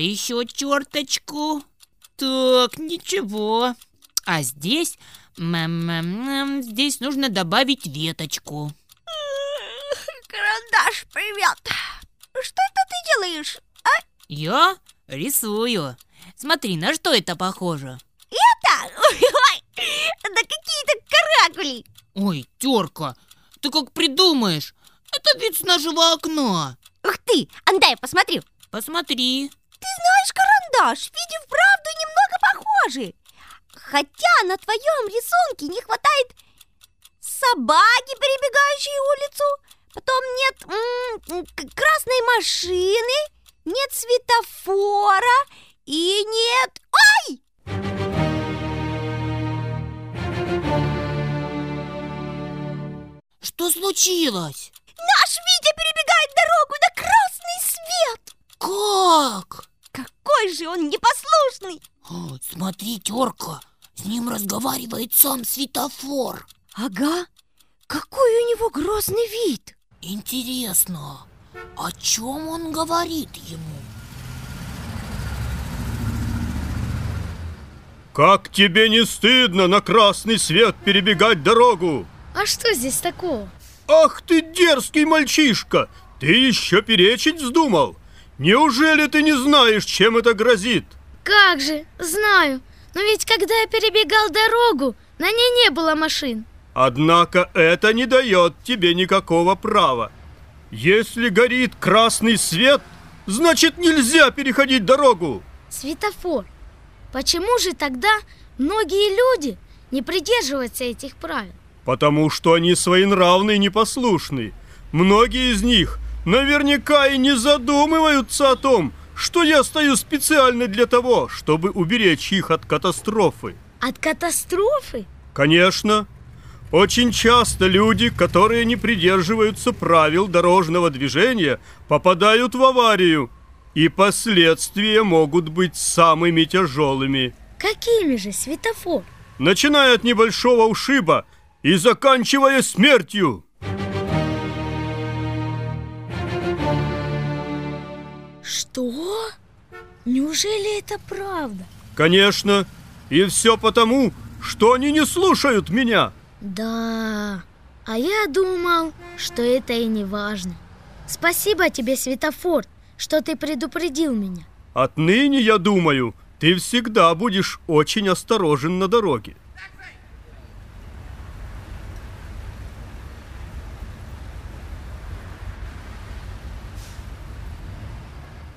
еще черточку. Так, ничего. А здесь... здесь нужно добавить веточку. Карандаш, привет. Что это ты делаешь? Я рисую. Смотри, на что это похоже? Это? Ой, какие-то каракули. Ой, терка, ты как придумаешь? Это вид с нашего окна. Ух ты, андай, посмотрю. Посмотри. Ты знаешь, карандаш, ведь и вправду немного похожи. Хотя на твоем рисунке не хватает собаки, перебегающей улицу, потом нет м, к- красной машины, нет светофора и нет... Ой! Что случилось? Наш Витя перебегает дорогу на красный свет! Как? Какой же он непослушный! О, смотри, терка, с ним разговаривает сам светофор. Ага, какой у него грозный вид! Интересно, о чем он говорит ему? Как тебе не стыдно на красный свет перебегать дорогу? А что здесь такого? Ах ты дерзкий мальчишка! Ты еще перечить вздумал? Неужели ты не знаешь, чем это грозит? Как же, знаю. Но ведь когда я перебегал дорогу, на ней не было машин. Однако это не дает тебе никакого права. Если горит красный свет, значит нельзя переходить дорогу. Светофор. Почему же тогда многие люди не придерживаются этих правил? Потому что они своенравны и непослушны. Многие из них наверняка и не задумываются о том, что я стою специально для того, чтобы уберечь их от катастрофы. От катастрофы? Конечно, очень часто люди, которые не придерживаются правил дорожного движения, попадают в аварию, и последствия могут быть самыми тяжелыми, Какими же светофор? начиная от небольшого ушиба и заканчивая смертью. Что? Неужели это правда? Конечно, и все потому, что они не слушают меня. Да, а я думал, что это и не важно. Спасибо тебе, светофор, что ты предупредил меня. Отныне, я думаю, ты всегда будешь очень осторожен на дороге.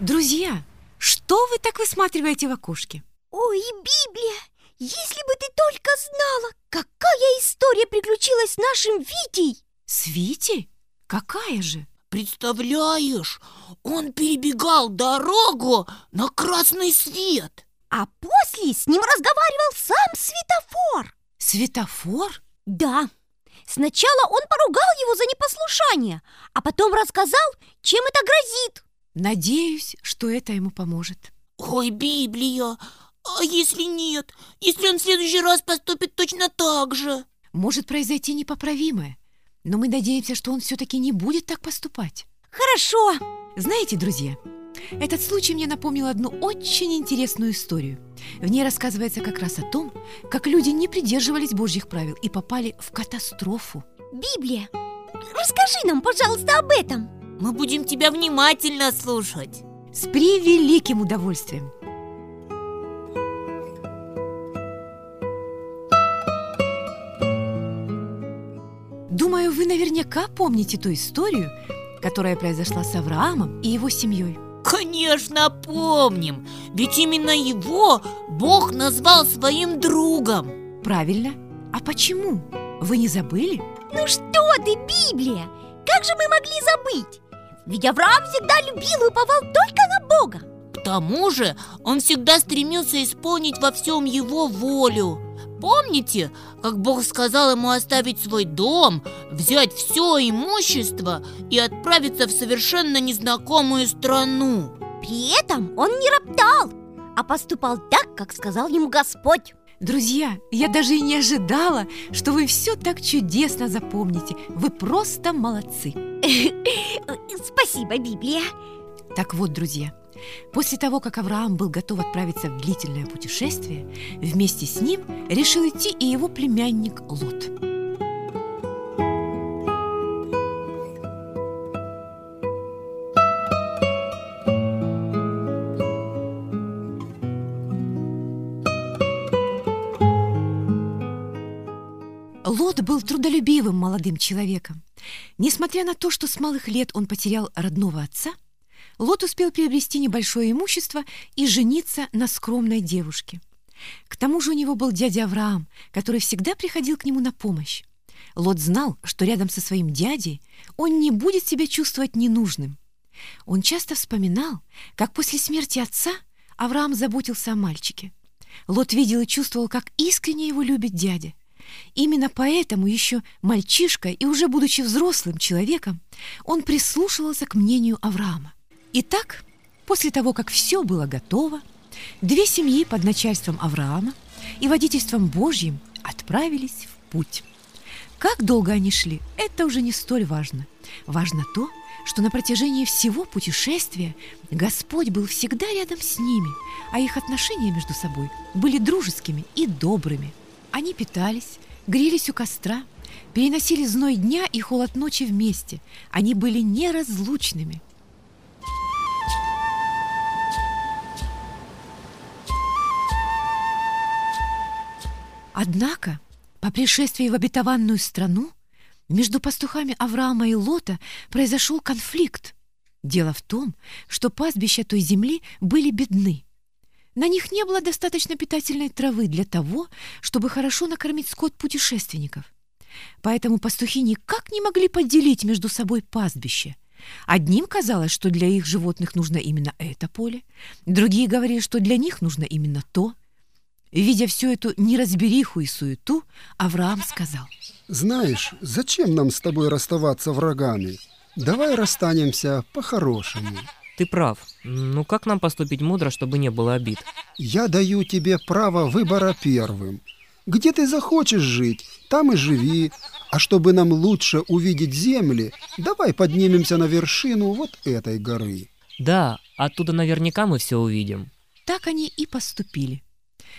Друзья, что вы так высматриваете в окошке? Ой, Библия! Если бы ты только знала, какая история приключилась с нашим Витей! С Витей? Какая же? Представляешь, он перебегал дорогу на красный свет. А после с ним разговаривал сам светофор! Светофор? Да, сначала он поругал его за непослушание, а потом рассказал, чем это грозит. Надеюсь, что это ему поможет. Ой, Библия, а если нет? Если он в следующий раз поступит точно так же? Может произойти непоправимое, но мы надеемся, что он все-таки не будет так поступать. Хорошо, Знаете, друзья, этот случай мне напомнил одну очень интересную историю. В ней рассказывается как раз о том, как люди не придерживались Божьих правил и попали в катастрофу. Библия, расскажи нам, пожалуйста, об этом. Мы будем тебя внимательно слушать. С превеликим удовольствием. Думаю, вы наверняка помните ту историю, которая произошла с Авраамом и его семьей. Конечно, помним. Ведь именно его Бог назвал своим другом. Правильно. А почему? Вы не забыли? Ну что ты, Библия? Как же мы могли забыть? Ведь Авраам всегда любил и уповал только на Бога. К тому же он всегда стремился исполнить во всем его волю. Помните, как Бог сказал ему оставить свой дом, взять все имущество и отправиться в совершенно незнакомую страну? При этом он не роптал, а поступал так, как сказал ему Господь. Друзья, я даже и не ожидала, что вы все так чудесно запомните. Вы просто молодцы. Спасибо, Библия. Так вот, друзья, После того, как Авраам был готов отправиться в длительное путешествие, вместе с ним решил идти и его племянник Лот. Лот был трудолюбивым молодым человеком. Несмотря на то, что с малых лет он потерял родного отца, Лот успел приобрести небольшое имущество и жениться на скромной девушке. К тому же у него был дядя Авраам, который всегда приходил к нему на помощь. Лот знал, что рядом со своим дядей он не будет себя чувствовать ненужным. Он часто вспоминал, как после смерти отца Авраам заботился о мальчике. Лот видел и чувствовал, как искренне его любит дядя. Именно поэтому еще мальчишка и уже будучи взрослым человеком, он прислушивался к мнению Авраама. Итак, после того, как все было готово, две семьи под начальством Авраама и водительством Божьим отправились в путь. Как долго они шли, это уже не столь важно. Важно то, что на протяжении всего путешествия Господь был всегда рядом с ними, а их отношения между собой были дружескими и добрыми. Они питались, грелись у костра, переносили зной дня и холод ночи вместе. Они были неразлучными – Однако, по пришествии в обетованную страну, между пастухами Авраама и Лота произошел конфликт. Дело в том, что пастбища той земли были бедны. На них не было достаточно питательной травы для того, чтобы хорошо накормить скот путешественников. Поэтому пастухи никак не могли поделить между собой пастбище. Одним казалось, что для их животных нужно именно это поле, другие говорили, что для них нужно именно то – Видя всю эту неразбериху и суету, Авраам сказал. «Знаешь, зачем нам с тобой расставаться врагами? Давай расстанемся по-хорошему». Ты прав. Ну как нам поступить мудро, чтобы не было обид? Я даю тебе право выбора первым. Где ты захочешь жить, там и живи. А чтобы нам лучше увидеть земли, давай поднимемся на вершину вот этой горы. Да, оттуда наверняка мы все увидим. Так они и поступили.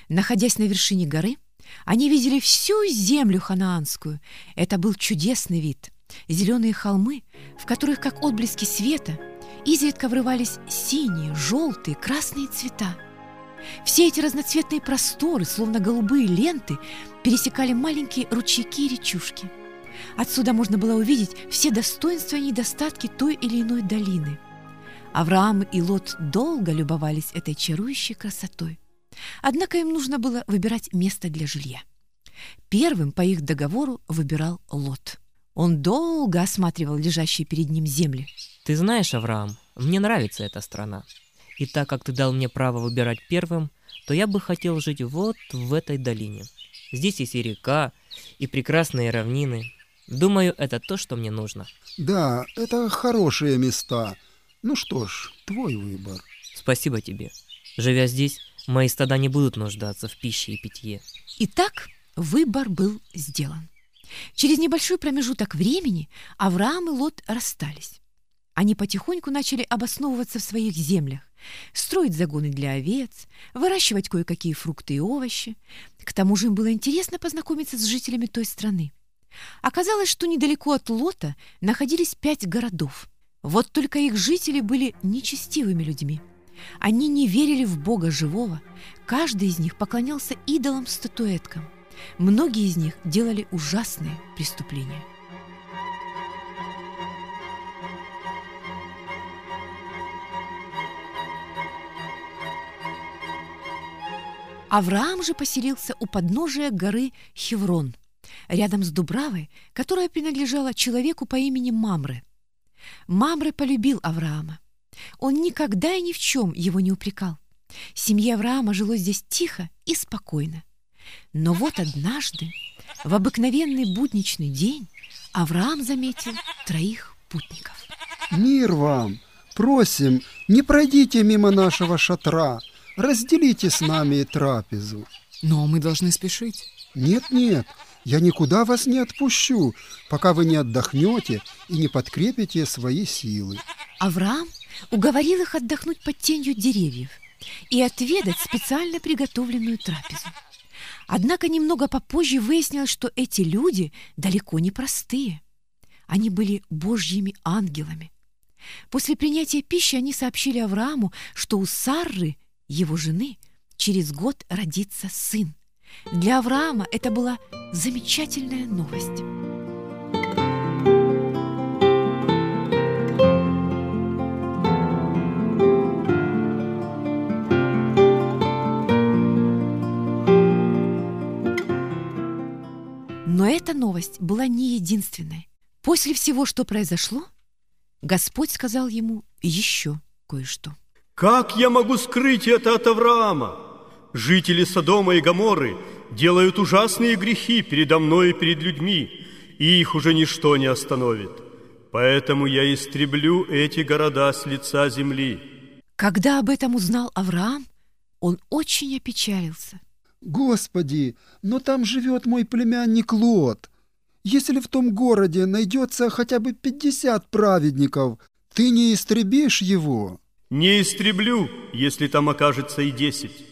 Находясь на вершине горы, они видели всю землю ханаанскую. Это был чудесный вид. Зеленые холмы, в которых, как отблески света, изредка врывались синие, желтые, красные цвета. Все эти разноцветные просторы, словно голубые ленты, пересекали маленькие ручейки и речушки. Отсюда можно было увидеть все достоинства и недостатки той или иной долины. Авраам и Лот долго любовались этой чарующей красотой. Однако им нужно было выбирать место для жилья. Первым по их договору выбирал Лот. Он долго осматривал лежащие перед ним земли. Ты знаешь, Авраам, мне нравится эта страна. И так как ты дал мне право выбирать первым, то я бы хотел жить вот в этой долине. Здесь есть и река, и прекрасные равнины. Думаю, это то, что мне нужно. Да, это хорошие места. Ну что ж, твой выбор. Спасибо тебе. Живя здесь, Мои стада не будут нуждаться в пище и питье. Итак, выбор был сделан. Через небольшой промежуток времени Авраам и Лот расстались. Они потихоньку начали обосновываться в своих землях, строить загоны для овец, выращивать кое-какие фрукты и овощи. К тому же им было интересно познакомиться с жителями той страны. Оказалось, что недалеко от Лота находились пять городов. Вот только их жители были нечестивыми людьми – они не верили в Бога живого. Каждый из них поклонялся идолам-статуэткам. Многие из них делали ужасные преступления. Авраам же поселился у подножия горы Хеврон, рядом с Дубравой, которая принадлежала человеку по имени Мамры. Мамры полюбил Авраама. Он никогда и ни в чем его не упрекал. Семье Авраама жило здесь тихо и спокойно. Но вот однажды, в обыкновенный будничный день, Авраам заметил троих путников. «Мир вам! Просим, не пройдите мимо нашего шатра, разделите с нами трапезу». Но мы должны спешить. Нет-нет, я никуда вас не отпущу, пока вы не отдохнете и не подкрепите свои силы. Авраам уговорил их отдохнуть под тенью деревьев и отведать специально приготовленную трапезу. Однако немного попозже выяснилось, что эти люди далеко не простые. Они были божьими ангелами. После принятия пищи они сообщили Аврааму, что у Сарры, его жены, через год родится сын. Для Авраама это была замечательная новость. Эта новость была не единственной. После всего, что произошло, Господь сказал ему еще кое-что. Как я могу скрыть это от Авраама? Жители Содома и Гоморры делают ужасные грехи передо мной и перед людьми, и их уже ничто не остановит. Поэтому я истреблю эти города с лица земли. Когда об этом узнал Авраам, он очень опечалился. Господи, но там живет мой племянник Лот. Если в том городе найдется хотя бы пятьдесят праведников, ты не истребишь его. Не истреблю, если там окажется и десять.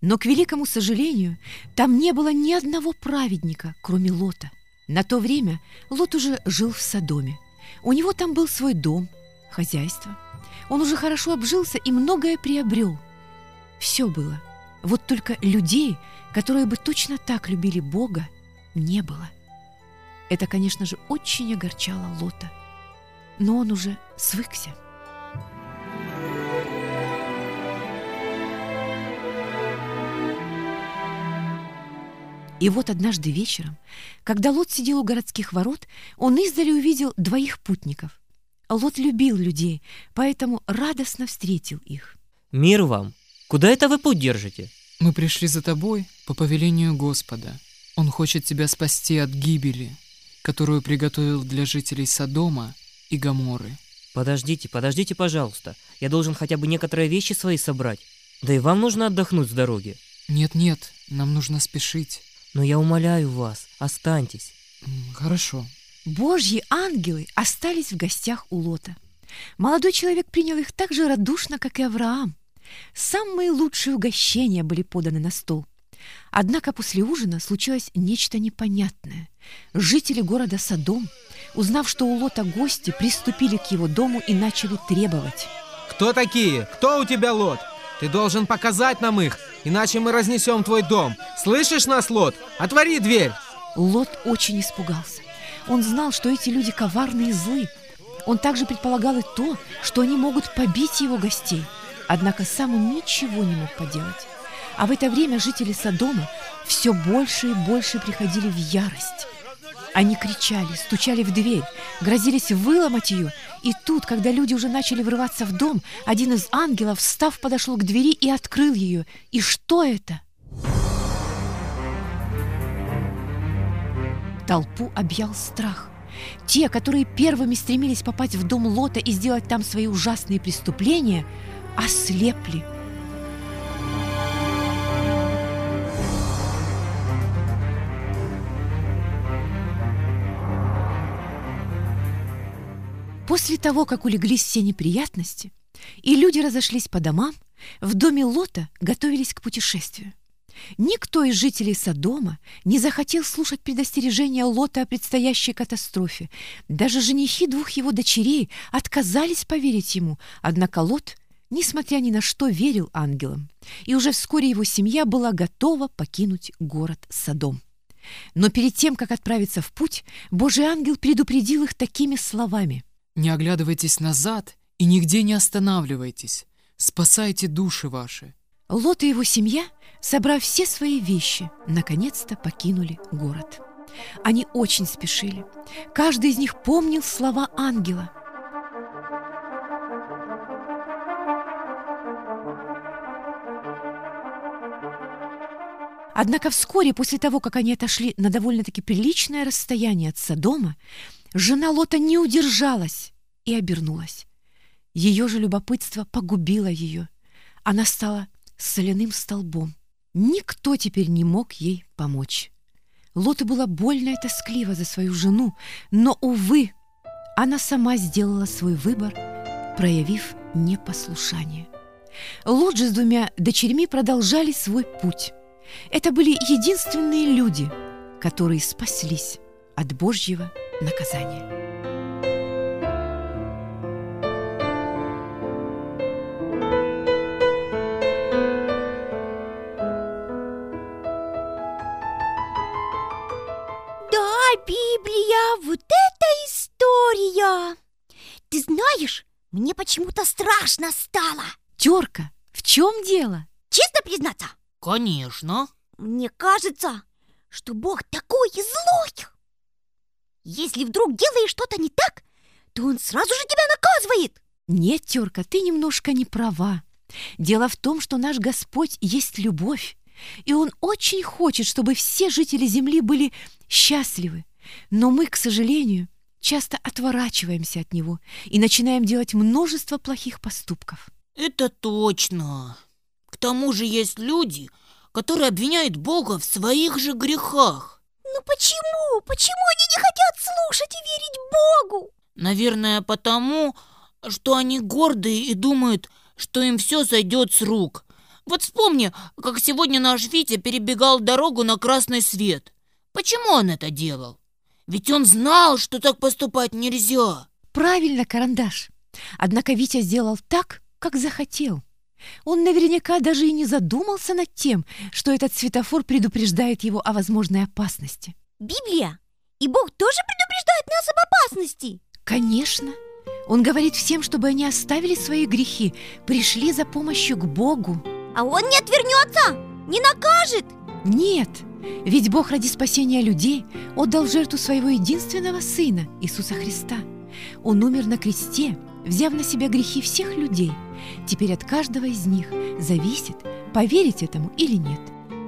Но, к великому сожалению, там не было ни одного праведника, кроме Лота. На то время Лот уже жил в Содоме. У него там был свой дом, хозяйство. Он уже хорошо обжился и многое приобрел. Все было. Вот только людей, которые бы точно так любили Бога, не было. Это, конечно же, очень огорчало Лота. Но он уже свыкся. И вот однажды вечером, когда Лот сидел у городских ворот, он издали увидел двоих путников. Лот любил людей, поэтому радостно встретил их. Мир вам! Куда это вы путь держите? Мы пришли за тобой по повелению Господа. Он хочет тебя спасти от гибели, которую приготовил для жителей Содома и Гоморры. Подождите, подождите, пожалуйста. Я должен хотя бы некоторые вещи свои собрать. Да и вам нужно отдохнуть с дороги. Нет-нет, нам нужно спешить. Но я умоляю вас, останьтесь. Хорошо. Божьи ангелы остались в гостях у Лота. Молодой человек принял их так же радушно, как и Авраам. Самые лучшие угощения были поданы на стол. Однако после ужина случилось нечто непонятное. Жители города Содом, узнав, что у Лота гости, приступили к его дому и начали требовать. Кто такие? Кто у тебя Лот? Ты должен показать нам их, иначе мы разнесем твой дом. Слышишь нас, Лот? Отвори дверь! Лот очень испугался. Он знал, что эти люди коварны и злы. Он также предполагал и то, что они могут побить его гостей. Однако сам он ничего не мог поделать. А в это время жители Содома все больше и больше приходили в ярость. Они кричали, стучали в дверь, грозились выломать ее. И тут, когда люди уже начали врываться в дом, один из ангелов, встав, подошел к двери и открыл ее. И что это? Толпу объял страх. Те, которые первыми стремились попасть в дом Лота и сделать там свои ужасные преступления, ослепли. После того, как улеглись все неприятности, и люди разошлись по домам, в доме Лота готовились к путешествию. Никто из жителей Содома не захотел слушать предостережения Лота о предстоящей катастрофе. Даже женихи двух его дочерей отказались поверить ему, однако Лот, несмотря ни на что, верил ангелам, и уже вскоре его семья была готова покинуть город Содом. Но перед тем, как отправиться в путь, Божий ангел предупредил их такими словами. Не оглядывайтесь назад и нигде не останавливайтесь. Спасайте души ваши. Лот и его семья, собрав все свои вещи, наконец-то покинули город. Они очень спешили. Каждый из них помнил слова ангела. Однако вскоре после того, как они отошли на довольно-таки приличное расстояние от Содома, жена Лота не удержалась и обернулась. Ее же любопытство погубило ее. Она стала соляным столбом. Никто теперь не мог ей помочь. Лоту было больно и тоскливо за свою жену, но, увы, она сама сделала свой выбор проявив непослушание. Лот же с двумя дочерьми продолжали свой путь. Это были единственные люди, которые спаслись от Божьего наказания. Да, Библия, вот это история! Ты знаешь, мне почему-то страшно стало. Терка, в чем дело? Честно признаться, Конечно. мне кажется, что Бог такой злой. Если вдруг делаешь что-то не так, то Он сразу же тебя наказывает. Нет, Терка, ты немножко не права. Дело в том, что наш Господь есть любовь, и Он очень хочет, чтобы все жители земли были счастливы. Но мы, к сожалению, часто отворачиваемся от Него и начинаем делать множество плохих поступков. Это точно. К тому же есть люди, которые обвиняют Бога в своих же грехах. Ну почему? Почему они не хотят слушать и верить Богу? Наверное, потому, что они гордые и думают, что им все сойдет с рук. Вот вспомни, как сегодня наш Витя перебегал дорогу на красный свет. Почему он это делал? Ведь он знал, что так поступать нельзя. Правильно, Карандаш. Однако Витя сделал так, как захотел. Он наверняка даже и не задумался над тем, что этот светофор предупреждает его о возможной опасности. Библия. И Бог тоже предупреждает нас об опасности. Конечно. Он говорит всем, чтобы они оставили свои грехи, пришли за помощью к Богу. А Он не отвернется, не накажет. Нет, ведь Бог ради спасения людей отдал жертву своего единственного Сына, Иисуса Христа. Он умер на кресте, взяв на себя грехи всех людей. Теперь от каждого из них зависит, поверить этому или нет,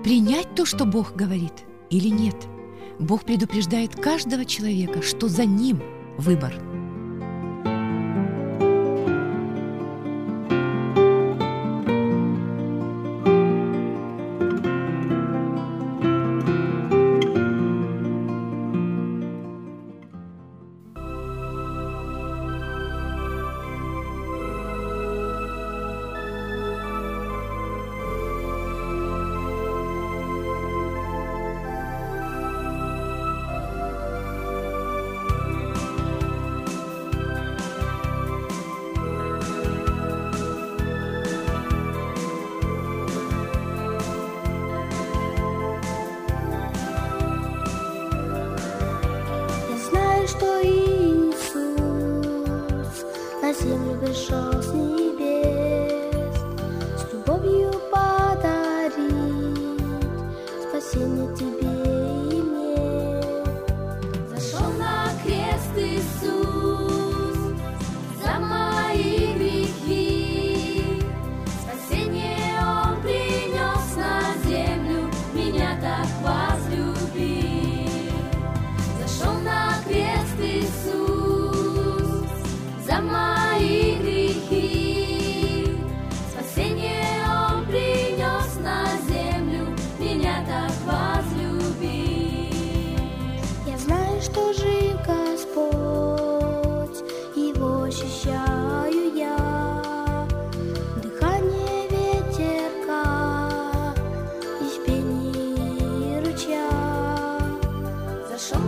принять то, что Бог говорит, или нет. Бог предупреждает каждого человека, что за ним выбор.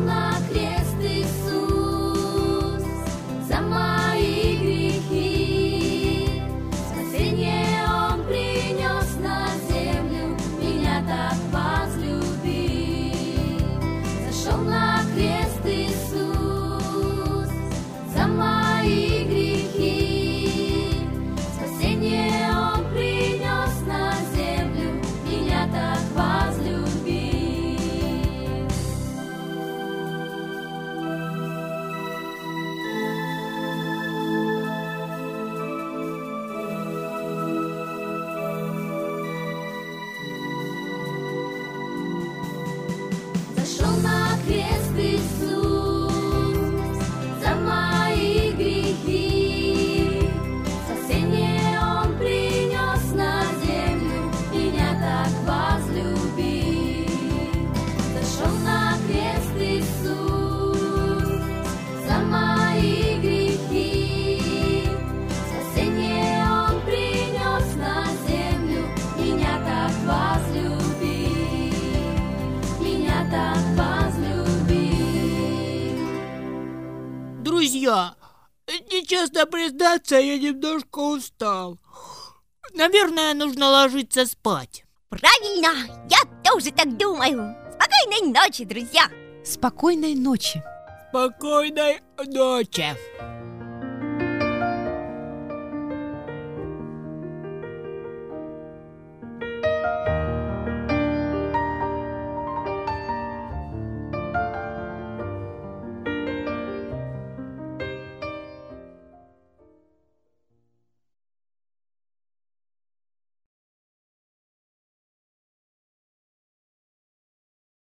На крест Иисус нечестно признаться, я немножко устал. Наверное, нужно ложиться спать. Правильно, я тоже так думаю. Спокойной ночи, друзья. Спокойной ночи. Спокойной ночи.